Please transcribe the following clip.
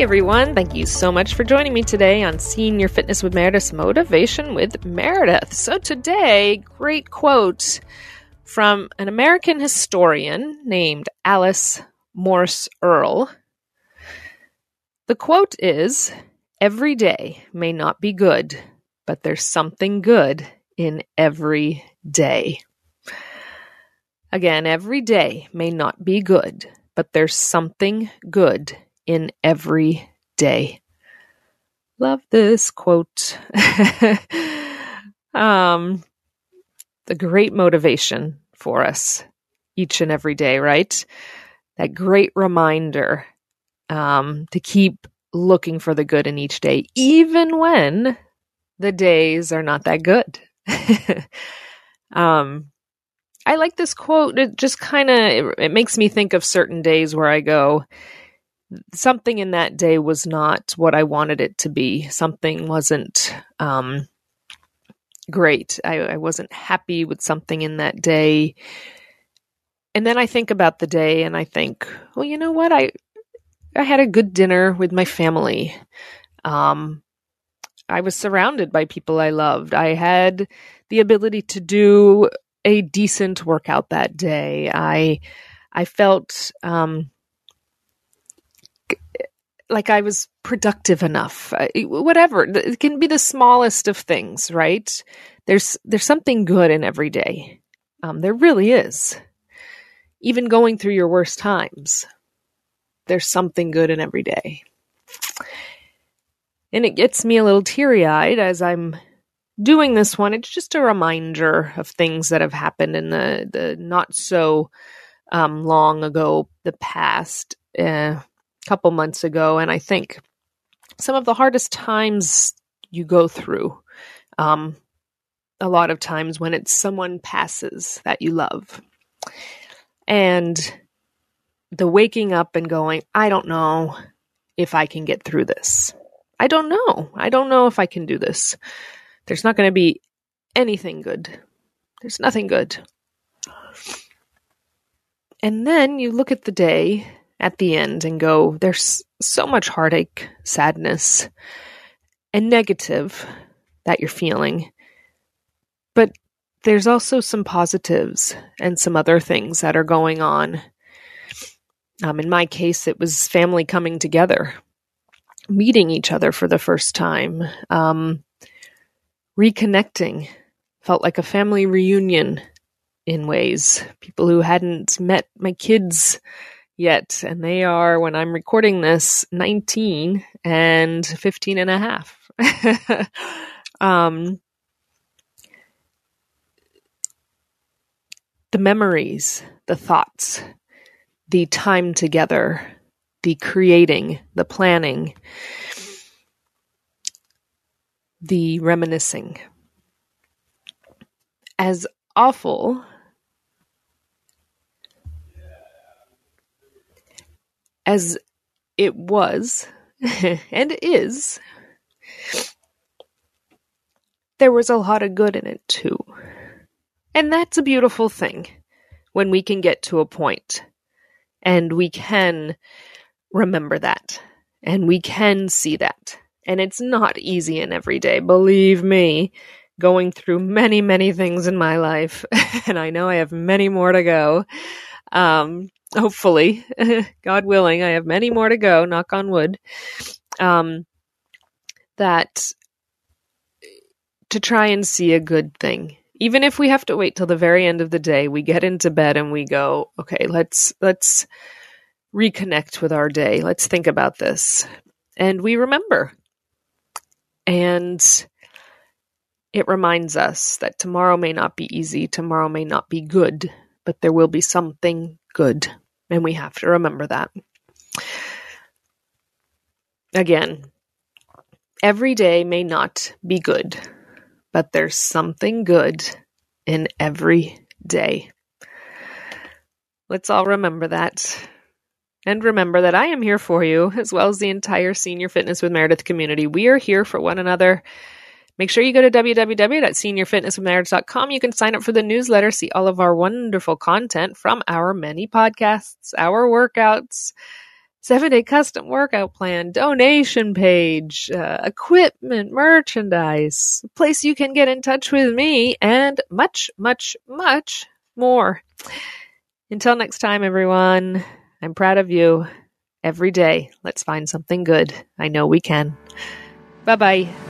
everyone. Thank you so much for joining me today on Senior Fitness with Meredith Motivation with Meredith. So, today, great quote from an American historian named Alice Morse Earle. The quote is Every day may not be good, but there's something good in every day. Again, every day may not be good, but there's something good in every day. Love this quote. um, the great motivation for us each and every day, right? That great reminder um, to keep looking for the good in each day, even when the days are not that good. um, I like this quote. It just kind of it, it makes me think of certain days where I go, something in that day was not what I wanted it to be. Something wasn't um, great. I, I wasn't happy with something in that day. And then I think about the day and I think, well, you know what? I I had a good dinner with my family. Um, I was surrounded by people I loved. I had the ability to do a decent workout that day. I I felt um, like I was productive enough. Whatever it can be, the smallest of things, right? There's there's something good in every day. Um, there really is. Even going through your worst times, there's something good in every day. And it gets me a little teary eyed as I'm doing this one. It's just a reminder of things that have happened in the, the not so um, long ago, the past. Uh, couple months ago, and I think some of the hardest times you go through. Um, a lot of times when it's someone passes that you love. And the waking up and going, I don't know if I can get through this. I don't know. I don't know if I can do this. There's not going to be anything good. There's nothing good. And then you look at the day at the end and go, there's so much heartache, sadness, and negative that you're feeling. But there's also some positives and some other things that are going on. Um, in my case, it was family coming together, meeting each other for the first time, um, reconnecting. Felt like a family reunion in ways. People who hadn't met my kids yet. And they are, when I'm recording this, 19 and 15 and a half. um, the memories, the thoughts, the time together, the creating, the planning, the reminiscing. As awful as it was and is, there was a lot of good in it too. And that's a beautiful thing when we can get to a point and we can remember that and we can see that. And it's not easy in every day, believe me, going through many, many things in my life. and I know I have many more to go. Um, hopefully, God willing, I have many more to go, knock on wood. Um, that to try and see a good thing. Even if we have to wait till the very end of the day, we get into bed and we go, okay, let's let's reconnect with our day. Let's think about this. And we remember. And it reminds us that tomorrow may not be easy, tomorrow may not be good, but there will be something good. And we have to remember that. Again, every day may not be good, but there's something good in every day. Let's all remember that. And remember that I am here for you, as well as the entire Senior Fitness with Meredith community. We are here for one another. Make sure you go to www.seniorfitnesswithmeredith.com. You can sign up for the newsletter, see all of our wonderful content from our many podcasts, our workouts, seven day custom workout plan, donation page, uh, equipment, merchandise, place you can get in touch with me, and much, much, much more. Until next time, everyone, I'm proud of you. Every day, let's find something good. I know we can. Bye bye.